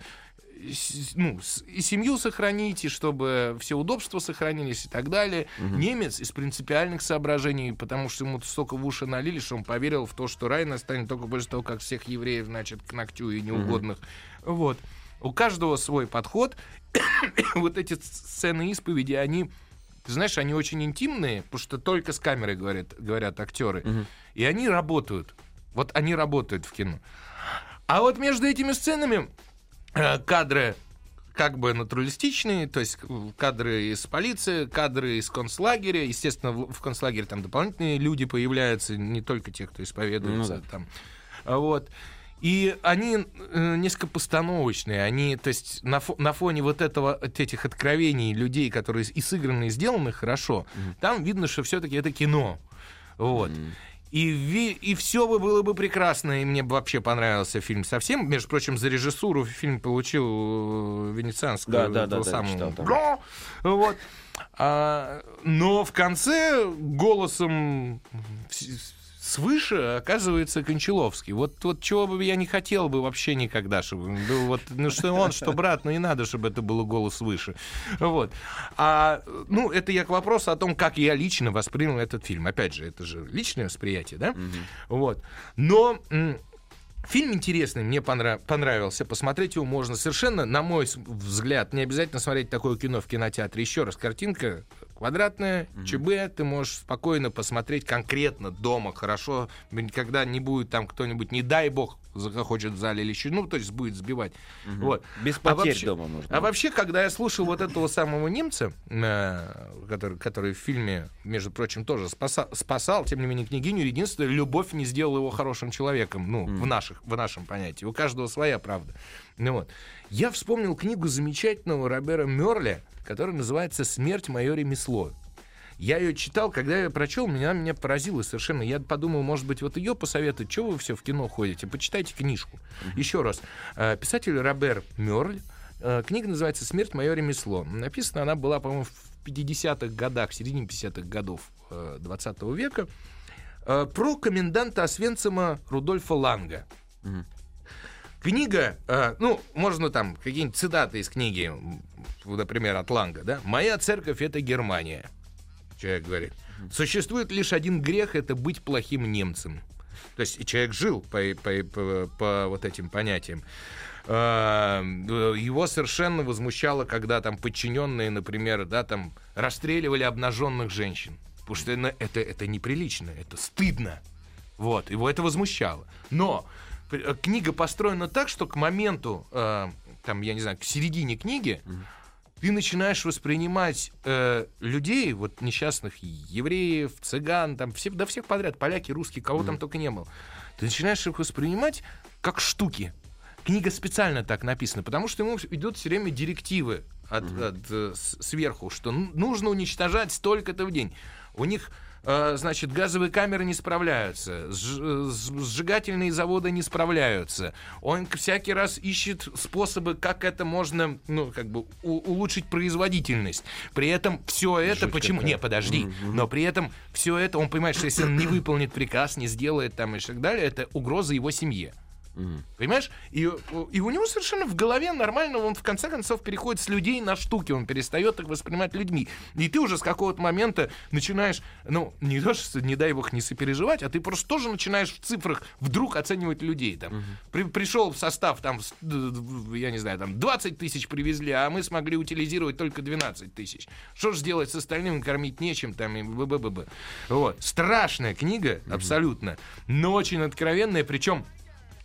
ну, и семью сохранить, и чтобы все удобства сохранились и так далее. Немец из принципиальных соображений, потому что ему столько в уши налили, что он поверил в то, что рай настанет только после того, как всех евреев, значит, к ногтю и неугодных. Вот. У каждого свой подход. <coughs> вот эти сцены исповеди, они, ты знаешь, они очень интимные, потому что только с камерой говорят, говорят актеры. И они работают. Вот они работают в кино. А вот между этими сценами э, кадры как бы натуралистичные, то есть кадры из полиции, кадры из концлагеря. Естественно, в в концлагере там дополнительные люди появляются, не только те, кто исповедуется. Ну да. там. А Вот. И они э, несколько постановочные. Они, то есть, на, фо- на фоне вот этого, от этих откровений людей, которые и сыграны, и сделаны хорошо, там видно, что все-таки это кино. Вот. И, ви- и все бы было бы прекрасно, и мне бы вообще понравился фильм совсем. Между прочим, за режиссуру фильм получил э, венецианскую. Да, да, да, да, самого. читал. Да. Вот. А, но в конце голосом свыше оказывается Кончаловский. Вот, вот чего бы я не хотел бы вообще никогда, чтобы был вот, ну что он, что брат, ну не надо, чтобы это было голос свыше. Вот. А, ну, это я к вопросу о том, как я лично воспринял этот фильм. Опять же, это же личное восприятие, да? Вот. Но Фильм интересный, мне понрав- понравился. Посмотреть его можно совершенно, на мой взгляд, не обязательно смотреть такое кино в кинотеатре. Еще раз, картинка квадратная, ЧБ, ты можешь спокойно посмотреть конкретно дома, хорошо, никогда не будет там кто-нибудь, не дай бог, захочет в зале или еще, ну, то есть будет сбивать. Вот. Без А потерь вообще- дома можно. А вообще, когда я слушал вот этого самого немца, э, который, который в фильме, между прочим, тоже спаса- спасал, тем не менее, княгиню, единственное, любовь не сделала его хорошим человеком, ну, в, наших, в нашем понятии. У каждого своя правда. Ну, вот. Я вспомнил книгу замечательного Робера Мерля, которая называется «Смерть мое ремесло». Я ее читал, когда я прочел, меня, меня поразило совершенно. Я подумал, может быть, вот ее посоветовать. Чего вы все в кино ходите? Почитайте книжку. Еще раз. Э, Писатель Робер Мерль. Э, Книга называется «Смерть. Мое ремесло». Написана она была, по-моему, в 50-х годах, в середине 50-х годов э, 20 века. Э, Про коменданта Освенцима Рудольфа Ланга. Книга, э, ну, можно там какие-нибудь цитаты из книги, например, от Ланга, да? «Моя церковь — это Германия», человек говорит. «Существует лишь один грех — это быть плохим немцем». То есть человек жил по, по- по- по вот этим понятиям. Э, Его совершенно возмущало, когда там подчиненные, например, да, там расстреливали обнаженных женщин. Потому что это, это, это неприлично, это стыдно. Вот, его это возмущало. Но книга построена так, что к моменту, э, там, я не знаю, к середине книги, ты начинаешь воспринимать э, людей, вот несчастных евреев, цыган, там, все, да всех подряд, поляки, русские, кого там только не было. Ты начинаешь их воспринимать как штуки. Книга специально так написана, потому что ему идут все время директивы от, от, э, сверху, что нужно уничтожать столько-то в день. У них э, значит, газовые камеры не справляются, с- сжигательные заводы не справляются. Он всякий раз ищет способы, как это можно, ну, как бы улучшить производительность. При этом все это, почему? Не, подожди. Но при этом все это, он понимает, что если он не выполнит приказ, не сделает там и так далее, это угроза его семье. Понимаешь? И, и у него совершенно в голове нормально, он в конце концов переходит с людей на штуки, он перестает их воспринимать людьми. И ты уже с какого-то момента начинаешь, ну, не то, что, не дай бог, не сопереживать, а ты просто тоже начинаешь в цифрах вдруг оценивать людей. Там. При- пришел в состав, там, я не знаю, там 20 тысяч привезли, а мы смогли утилизировать только 12 тысяч. Что же делать с остальным, кормить нечем, там, и б-б-б-б. Вот. Страшная книга, абсолютно, но очень откровенная, причем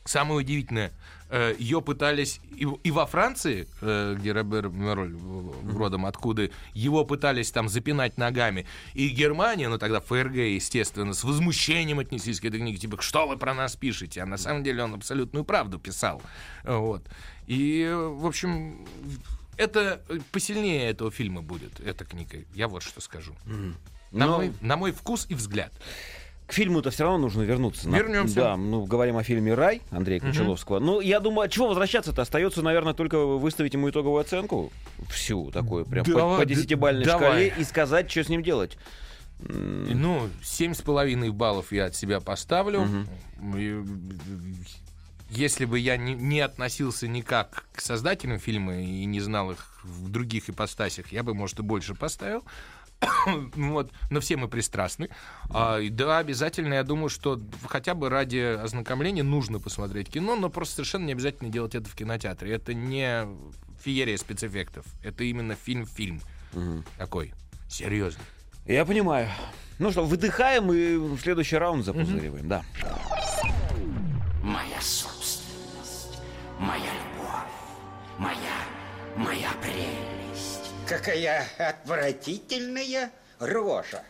Самое удивительное, э, ее пытались и, во Франции, э, где Робер в родом откуда, его пытались там запинать ногами. И Германия, ну тогда ФРГ, естественно, с возмущением отнеслись к этой книге, типа, что вы про нас пишете? А на самом деле он абсолютную правду писал. Вот. И, в общем, это э, посильнее этого фильма будет, эта книга. Я вот что скажу. На, Но- мой, на мой вкус и взгляд. К фильму-то все равно нужно вернуться. Вернемся. Да, ну, говорим о фильме «Рай» Андрея Кончаловского. Ну, я думаю, от чего возвращаться-то? Остается, наверное, только выставить ему итоговую оценку. Всю такую, прям по- Давай, по д- десятибальной давай. шкале и сказать, что с ним делать. Ну, семь с половиной баллов я от себя поставлю. И, Если бы я не, не относился никак к создателям фильма и не знал их в других ипостасях, я бы, может, и больше поставил. <coughs> вот. Но все мы пристрастны. А, да, обязательно, я думаю, что хотя бы ради ознакомления нужно посмотреть кино, но просто совершенно не обязательно делать это в кинотеатре. Это не феерия спецэффектов. Это именно фильм-фильм. Такой. Серьезно. Я понимаю. Ну что, выдыхаем и в следующий раунд запузыриваем, да. Моя собственность, моя любовь, моя, моя прелесть. Какая отвратительная рожа.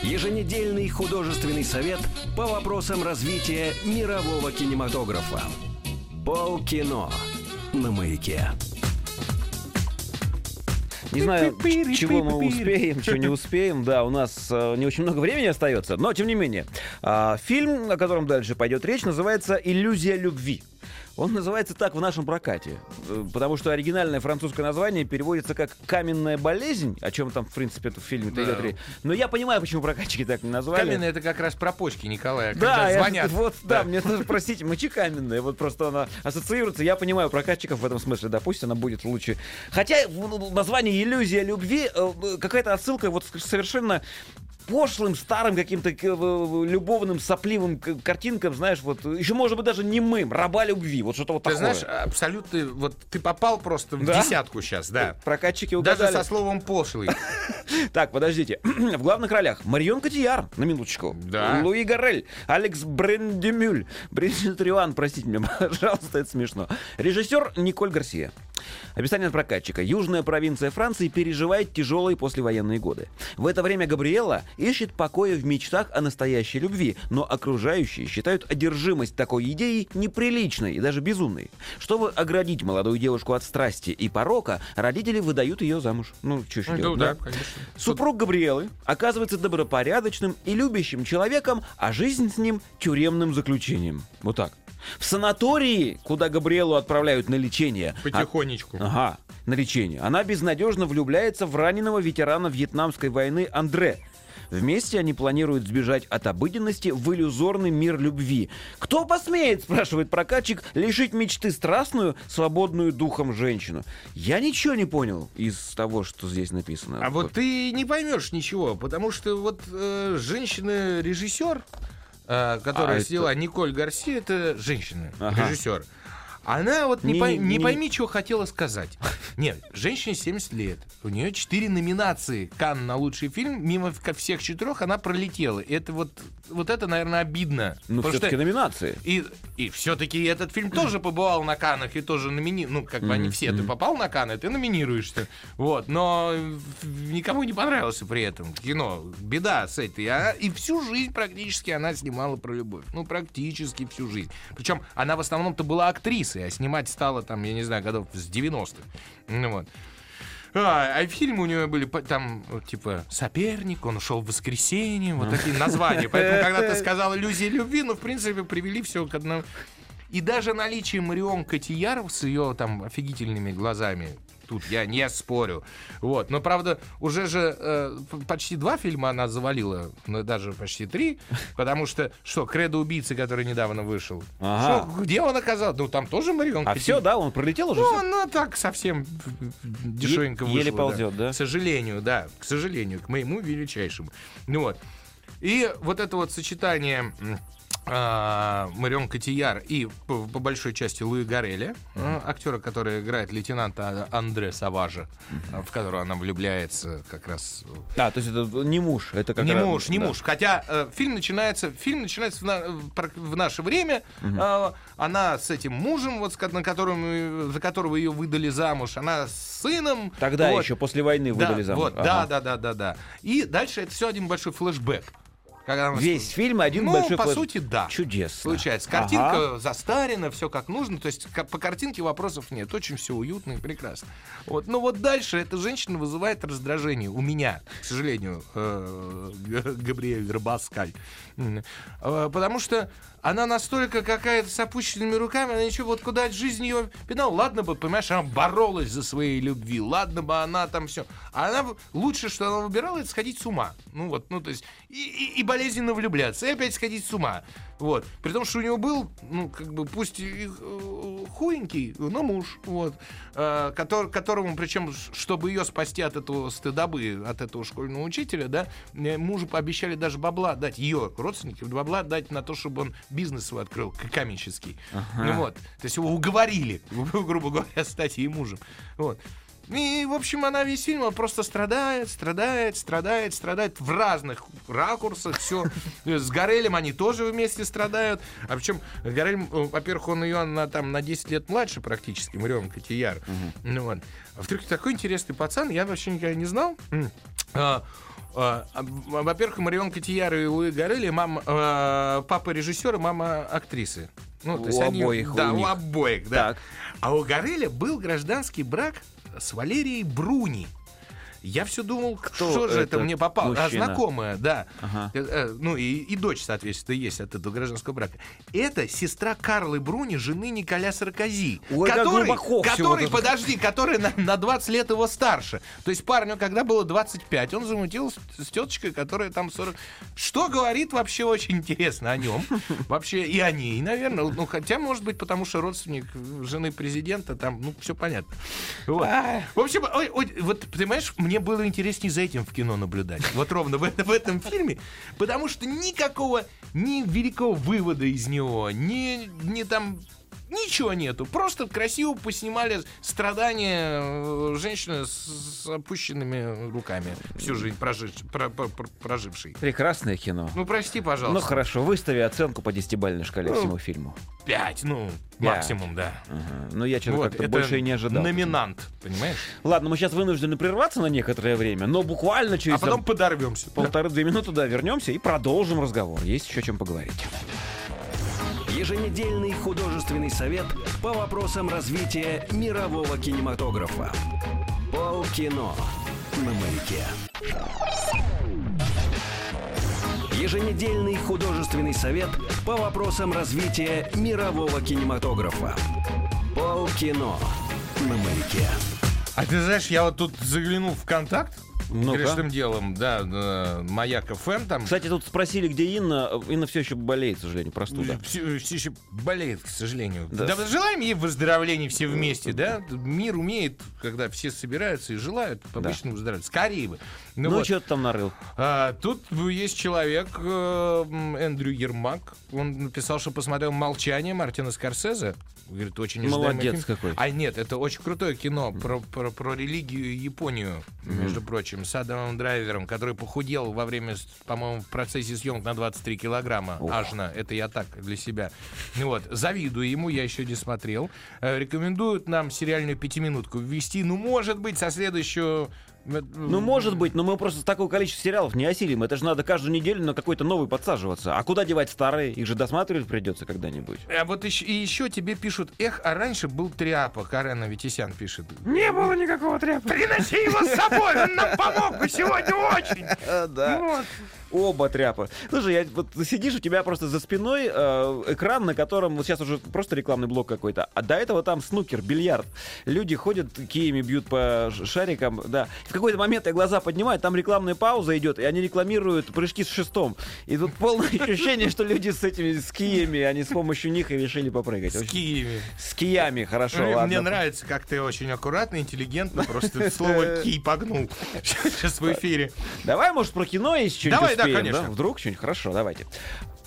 Еженедельный художественный совет по вопросам развития мирового кинематографа. Полкино на маяке. Не знаю, чего мы успеем, чего не успеем. Да, у нас э, не очень много времени остается, но тем не менее. А, фильм, о котором дальше пойдет речь, называется «Иллюзия любви». Он называется так в нашем прокате, э, потому что оригинальное французское название переводится как «каменная болезнь», о чем там, в принципе, это в фильме Да. идет речь. Но я понимаю, почему прокатчики так не назвали. Каменный это как раз про почки Николая. Да, когда я- звонят. вот, да, мне тоже, простите, мочи каменная, вот просто она ассоциируется, я понимаю прокатчиков в этом смысле, да, пусть она будет лучше. Хотя название «Иллюзия любви» э, э, какая-то отсылка вот совершенно пошлым, старым каким-то э, любовным, сопливым картинкам, знаешь, вот, еще, может быть, даже немым, раба любви, вот что-то вот Ты такое. знаешь, абсолютно, вот ты попал просто в Да? десятку сейчас, да. Прокатчики Даже угадали. со словом пошлый. <laughs> Так, подождите. <clears throat> В главных ролях Марион Котияр, на минуточку. Да. Луи Гарель, Алекс Брендемюль, Бриджит Риуан, простите меня, <laughs> пожалуйста, это смешно. Режиссер Николь Гарсия. Описание от прокатчика. Южная провинция Франции переживает тяжелые послевоенные годы. В это время Габриэла ищет покоя в мечтах о настоящей любви, но окружающие считают одержимость такой идеей неприличной и даже безумной. Чтобы оградить молодую девушку от страсти и порока, родители выдают ее замуж. Ну, что еще Ну, делать, да, да? конечно. Супруг Габриэлы оказывается добропорядочным и любящим человеком, а жизнь с ним тюремным заключением. Вот так. В санатории, куда Габриэлу отправляют на лечение. а- Потихонечку. Ага, на лечение. Она безнадежно влюбляется в раненого ветерана Вьетнамской войны Андре. Вместе они планируют сбежать от обыденности в иллюзорный мир любви. Кто посмеет, спрашивает прокатчик, лишить мечты страстную, свободную духом женщину? Я ничего не понял из того, что здесь написано. А вот ты не поймешь ничего, потому что вот э, женщина-режиссер, э, которая А, это- сняла Николь Гарси, это женщина, Ага. режиссер. Она вот не, Не- пой- не не- пойми, что хотела сказать. Нет, женщине 70 лет. У нее 4 номинации Кан на лучший фильм. Мимо всех четырех она пролетела. И Это вот, вот это, наверное, обидно. Ну, все-таки номинации. и, и все-таки этот фильм тоже побывал на Канах и тоже номини... Ну, как бы они все. Ты попал на Каны, ты номинируешься. Вот. Но никому не понравился при этом кино. Беда с этой. А- И всю жизнь практически она снимала про любовь. Ну, практически всю жизнь. Причем она в основном-то была актрисой, а снимать стала там, я не знаю, годов с 90-х. Ну, вот. А, а фильмы у него были там, типа, соперник, он ушел в воскресенье, вот такие названия. Поэтому, когда ты сказал иллюзия любви, ну, в принципе, привели все к одному. И даже наличие Марион Котияр с ее там офигительными глазами, тут я не спорю. Вот. Но, правда, уже же э, почти два фильма она завалила, ну, даже почти три, <laughs> потому что, что, «Кредо убийцы», который недавно вышел, Ага. что, где он оказался? Ну, там тоже Марион А все, да, он пролетел уже? ну, всё? она так совсем дешевенько Е- вышла. еле да. ползет, да? К сожалению, да, к сожалению, к моему величайшему. Ну вот. И вот это вот сочетание Марион Котияр и по, по большой части Луи Гареля, а, актера, который играет лейтенанта Андре Саважа, а, в которого она влюбляется как раз А, то есть это не муж, это как не раз- муж, не да. муж. Хотя э, фильм начинается, фильм начинается в, на- в наше время. Э, она с этим мужем, вот на котором, э, за которого ее выдали замуж, она с сыном. Тогда Вот. еще, после войны Да, выдали замуж. вот, Ага. да, да, да, да, да. И дальше это все один большой флешбэк. Когда Весь фильм один ну, большой по флэш- сути, да. Чудесно. Получается. Картинка состарена, все как нужно. То есть по картинке вопросов нет. Очень все уютно и прекрасно. Вот. Но вот дальше эта женщина вызывает раздражение. У меня, к сожалению, э, <laughs> Габриэль Рабаскаль. Э, Потому что она настолько какая-то с опущенными руками, она ничего, вот куда жизнь ее пинала. Ладно бы, понимаешь, она боролась за свои любви, ладно бы она там все. А она лучше, что она выбирала, это сходить с ума. Ну вот, ну то есть, и, и- и болезненно влюбляться, и опять сходить с ума. Вот. При том, что у него был, ну, как бы, пусть и э, хуенький, но муж, вот, э, котор- которому, причем, чтобы ее спасти от этого стыдобы, от этого школьного учителя, да, э, мужу пообещали даже бабла дать, ее родственники, бабла дать на то, чтобы он бизнес свой открыл, к- комический. Ну вот. То есть его уговорили, <laughs> грубо говоря, стать ей мужем. Вот. И, в общем, она весь фильм она просто страдает, страдает, страдает, страдает в разных ракурсах. Все. С Горелем они тоже вместе страдают. А причем Горель, э, во-первых, он ее на, там, на 10 лет младше практически, Марион Котияр. Ну, вот. А во-вторых, такой интересный пацан, я вообще никогда не знал. А, а, а, Во-первых, Марион Котияр и Луи Горели, мама, э, папа режиссера, мама актрисы. Ну, то У есть они- обоих у Да, у, них. обоих, да. Так. А у Гореля был гражданский брак с Валерией Бруни. Я все думал, Кто что же это мне попало. А, знакомая, да. Ага. Э, э, Ну и, и дочь, соответственно, есть от этого гражданского брака. Это сестра Карлы Бруни, жены Николя Саркози. Ой, который, который подожди, который на, на 20 лет его старше. То есть парню, когда было 25, он замутил с, с теточкой, которая там 40. Что говорит вообще очень интересно о нем. Вообще и о ней, наверное. Ну, хотя, может быть, потому что родственник жены президента, там, ну, все понятно. Вот. В общем, ой, ой, вот, понимаешь, мне было интереснее за этим в кино наблюдать. Вот ровно в, в этом фильме. Потому что никакого, ни великого вывода из него, ни, ни там Ничего нету. Просто красиво поснимали страдания э, женщины с, с опущенными руками всю жизнь прожившей. про- про- про- прожившей. Прекрасное кино. Ну, прости, Ну пожалуйста. хорошо, выстави оценку по десятибальной шкале Ну, всему фильму. Пять, ну, Пять. максимум, да. Ага. Ну я что-то Вот, как-то больше и не ожидал. Номинант, понимаешь? Ладно, мы сейчас вынуждены прерваться на некоторое время, но буквально через А потом там подорвемся. полторы-две минуты туда вернемся и продолжим разговор. Есть еще о чем поговорить. Еженедельный художественный совет по вопросам развития мирового кинематографа. Полкино на маяке. Еженедельный художественный совет по вопросам развития мирового кинематографа. Полкино на маяке. А ты знаешь, я вот тут заглянул в контакт. Ну-ка. Грешным делом, да, Маяк ФМ там. Кстати, тут спросили, где Инна. Инна все еще болеет, к сожалению, простуда. Все, все еще болеет, к сожалению. Да. Да. желаем ей выздоровления все вместе, да? Мир умеет, когда все собираются и желают обычно выздоровлять. Скорее бы. Ну, Ну, вот. что ты там нарыл? А, тут есть человек, э, Эндрю Ермак. Он написал, что посмотрел «Молчание» Мартина Скорсезе. Говорит, очень Молодец какой. А нет, это очень крутое кино про, про, про религию и Японию, между прочим, с Адамом Драйвером, который похудел во время, по-моему, в процессе съемок на 23 килограмма. Аж на. Это я так, для себя. Вот. Завидую ему, я еще не смотрел. Э, Рекомендуют нам сериальную пятиминутку ввести, ну, может быть, со следующего... Ну, может быть, но мы просто такое количество сериалов не осилим. Это же надо каждую неделю на какой-то новый подсаживаться. А куда девать старые? Их же досматривать придется когда-нибудь. А вот еще, и еще тебе пишут, эх, а раньше был тряпа, Карена Витисян пишет. Не было никакого тряпа. Приноси его с собой, он нам помог бы сегодня очень. <laughs> Да. Оба тряпа. Слушай, я, вот сидишь, у тебя просто за спиной э, экран, на котором вот сейчас уже просто рекламный блок какой-то, а до этого там снукер, бильярд. Люди ходят, киями бьют по шарикам, да. В какой-то момент я глаза поднимаю, там рекламная пауза идет, и они рекламируют прыжки с шестом. И тут полное <laughs> ощущение, что люди с этими с киями, они с помощью них и решили попрыгать. С киями. С киями, хорошо, Мне- ладно. Нравится, как ты очень аккуратно, интеллигентно просто <laughs> слово «кий» погнул <laughs> сейчас в эфире. Давай, может, про кино есть что-нибудь Давай, да, успеем, конечно. Вдруг что-нибудь? Хорошо, давайте.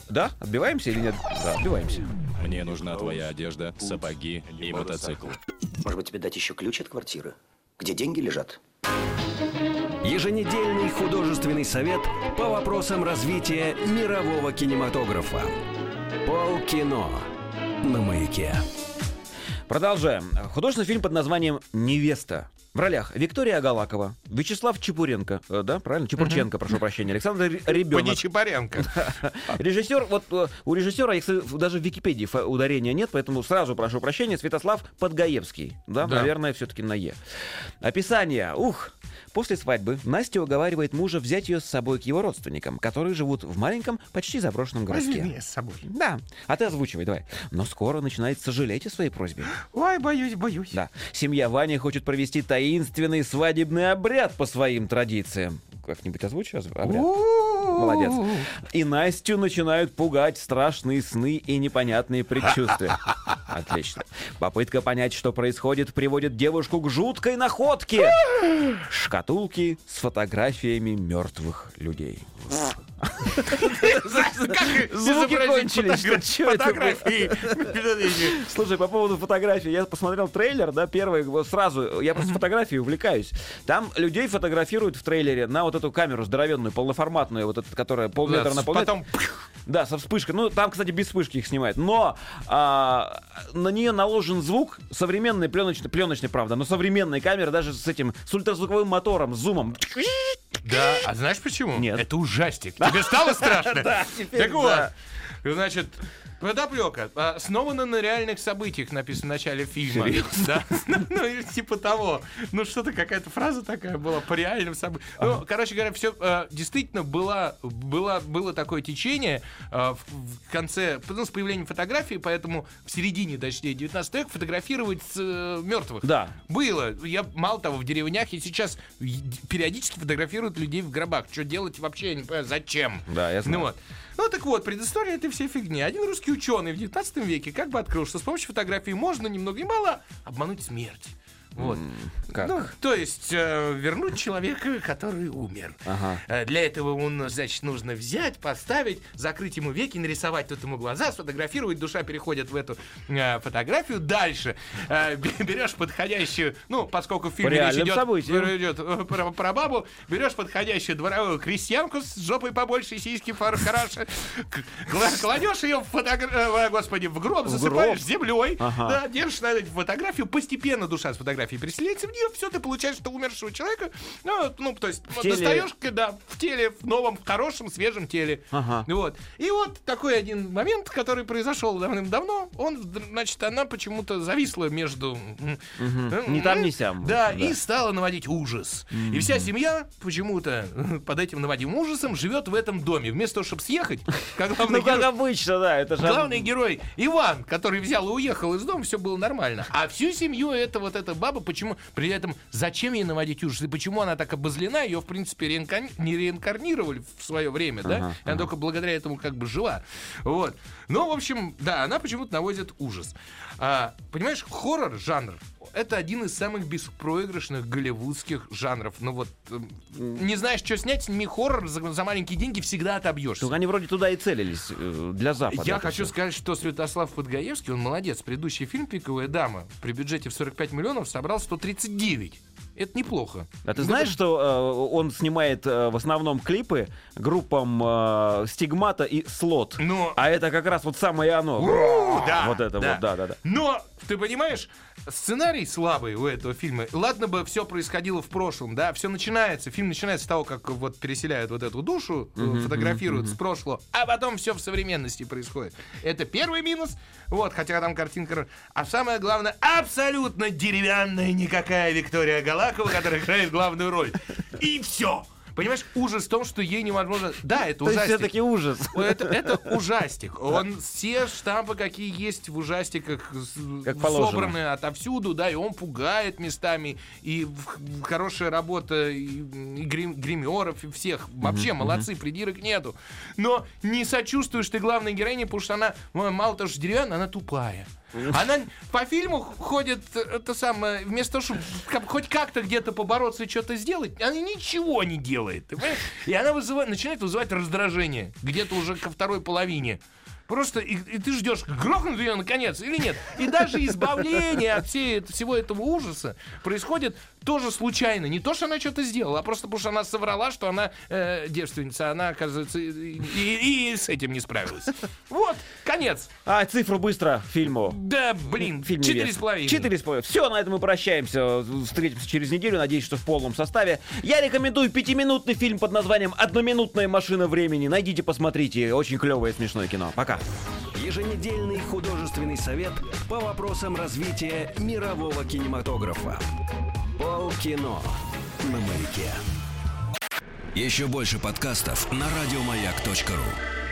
Да? Отбиваемся или нет? Да, отбиваемся. Мне нужна твоя одежда, сапоги и мотоцикл. Может быть, тебе дать еще ключ от квартиры? Где деньги лежат? Еженедельный художественный совет по вопросам развития мирового кинематографа. Полкино на маяке. Продолжаем. Художественный фильм под названием «Невеста». В ролях Виктория Агалакова, Вячеслав Чепуренко, э, да, правильно? Чепурченко, прошу прощения, Александр Ре- Ребенок. Подичипаренко. <laughs> Режиссер, вот э, у режиссера, даже в Википедии фа- ударения нет, поэтому сразу прошу прощения, Святослав Подгаевский. Да, Да. наверное, все-таки на Е. Описание. Ух. После свадьбы Настя уговаривает мужа взять ее с собой к его родственникам, которые живут в маленьком, почти заброшенном Возьми городке. меня с собой. Да, а ты озвучивай, давай. Но скоро начинает сожалеть о своей просьбе. Ой, боюсь, боюсь. Да. Семья Вани хочет провести таинственный свадебный обряд по своим традициям. Как-нибудь озвучу озв- обряд? Молодец. И Настю начинают пугать страшные сны и непонятные предчувствия. <laughs> Отлично. Попытка понять, что происходит, приводит девушку к жуткой находке. <gasps> Шкатулки с фотографиями мертвых людей. Звуки кончились. Фотографии. Слушай, по поводу фотографий, я посмотрел трейлер, да, первый, сразу, я просто фотографией увлекаюсь. Там людей фотографируют в трейлере на вот эту камеру здоровенную, полноформатную, вот эту, которая полметра на полметра. Потом Да, со вспышкой. Ну, там, кстати, без вспышки их снимают. Но а, на нее наложен звук современный, пленочный, пленочный, правда, но современные камеры даже с этим, с ультразвуковым мотором, с зумом. Да, а знаешь почему? Нет. Это ужастик. Тебе стало страшно? <laughs> Да, теперь Так вот, значит, подоплека. а, Основана на реальных событиях, написано в начале фильма. Да? <laughs> Ну, типа того. Ну, что-то какая-то фраза такая была по реальным событиям. Ну, короче говоря, все действительно было, было, было такое течение а, в, конце, ну, с появлением фотографии, поэтому в середине, точнее, 19 века фотографировать э, мертвых. Да. Было. Я, мало того, в деревнях и сейчас периодически фотографируют людей в гробах. Что делать вообще, я не понимаю, зачем. Да, я знаю. Ну вот. Ну так вот, предыстория этой всей фигни. Один русский ученый в 19 веке как бы открыл, что с помощью фотографии можно ни много ни мало обмануть смерть. Вот. Как? Ну, то есть э, вернуть человека, который умер. Ага. Э, Для этого он, значит, нужно взять, поставить, закрыть ему веки, нарисовать тут ему глаза, сфотографировать, душа переходит в эту э, фотографию. Дальше э, <laughs> бе- берешь подходящую, ну, поскольку в фильме речь идет, идет, э, про, про бабу, берешь подходящую дворовую крестьянку с жопой побольше, сиськи кла- кладешь ее в фотогра- э, господи, в гроб, засыпаешь гроб? землей, Ага. да, держишь на фотографию, постепенно душа с фотографии переселяется в нее, все, ты получаешь, что умершего человека, ну, ну, то есть, теле. достаешь, да, в теле, в новом, в хорошем, свежем теле. Ага. Вот. И вот такой один момент, который произошел давным-давно, он, значит, она почему-то зависла между... м, Ни там, ни сям. Да, Да. и стала наводить ужас. И вся семья почему-то под этим наводимым ужасом живет в этом доме. Вместо того, чтобы съехать, как главный Ну, как герой- обычно, да, это же... Главный герой Иван, который взял и уехал из дома, все было нормально. А всю семью это вот эта баба, почему при этом зачем ей наводить ужас и почему она так обозлена, ее в принципе реинкар- не реинкарнировали в свое время, да? Ага, И она только благодаря этому как бы жила. Вот. Ну, в общем, да, она почему-то наводит ужас. А, понимаешь, хоррор жанр это один из самых беспроигрышных голливудских жанров. Ну вот, эм, не знаешь, что снять, сними хоррор, за, за маленькие деньги всегда отобьешься. Только они вроде туда и целились, э, для Запада. Я это хочу всё. сказать, что Святослав Подгаевский, он молодец. Предыдущий фильм «Пиковая дама» при бюджете в 45 миллионов собрал 139. Это неплохо. А ты знаешь, что э, он снимает э, в основном клипы группам э, Стигмата и Слот? Но- А это как раз вот самое оно. У, да, вот это вот, да-да-да. Но, ты понимаешь, сценарий слабый у этого фильма. Ладно бы все происходило в прошлом, да, все начинается, фильм начинается с того, как вот переселяют вот эту душу, э, фотографируют с прошлого, а потом все в современности происходит. Это первый минус, вот, хотя там картинка... А самое главное, абсолютно деревянная никакая Виктория Галакова, которая играет главную роль. И все. Понимаешь, ужас в том, что ей невозможно... Да, это То ужастик. все-таки ужас. Это, это <laughs> ужастик. Он все штампы, какие есть в ужастиках, Как собраны отовсюду, да, и он пугает местами, и хорошая работа и, и грим- гримеров, и всех. Вообще, молодцы, придирок нету. Но не сочувствуешь ты главной героине, потому что она, мало того, что деревянная, она тупая. Она по фильму ходит, это самое, вместо того, чтобы хоть как-то где-то побороться и что-то сделать, она ничего не делает. И она вызывает, начинает вызывать раздражение где-то уже ко второй половине. Просто и, и ты ждешь, грохнут ее наконец или нет. И даже избавление от всей, всего этого ужаса происходит тоже случайно. Не то, что она что-то сделала, а просто потому, что она соврала, что она э, девственница. Она, оказывается, и, и- и с этим не справилась. Вот, конец. А цифру быстро фильму. Да, блин, Фильм четыре с половиной. Четыре с половиной. Все, на этом мы прощаемся. Встретимся через неделю. Надеюсь, что в полном составе. Я рекомендую пятиминутный фильм под названием «Одноминутная машина времени». Найдите, посмотрите. Очень клевое и смешное кино. Пока. Еженедельный художественный совет по вопросам развития мирового кинематографа. Полкино на маяке. Еще больше подкастов на радиомаяк.ру.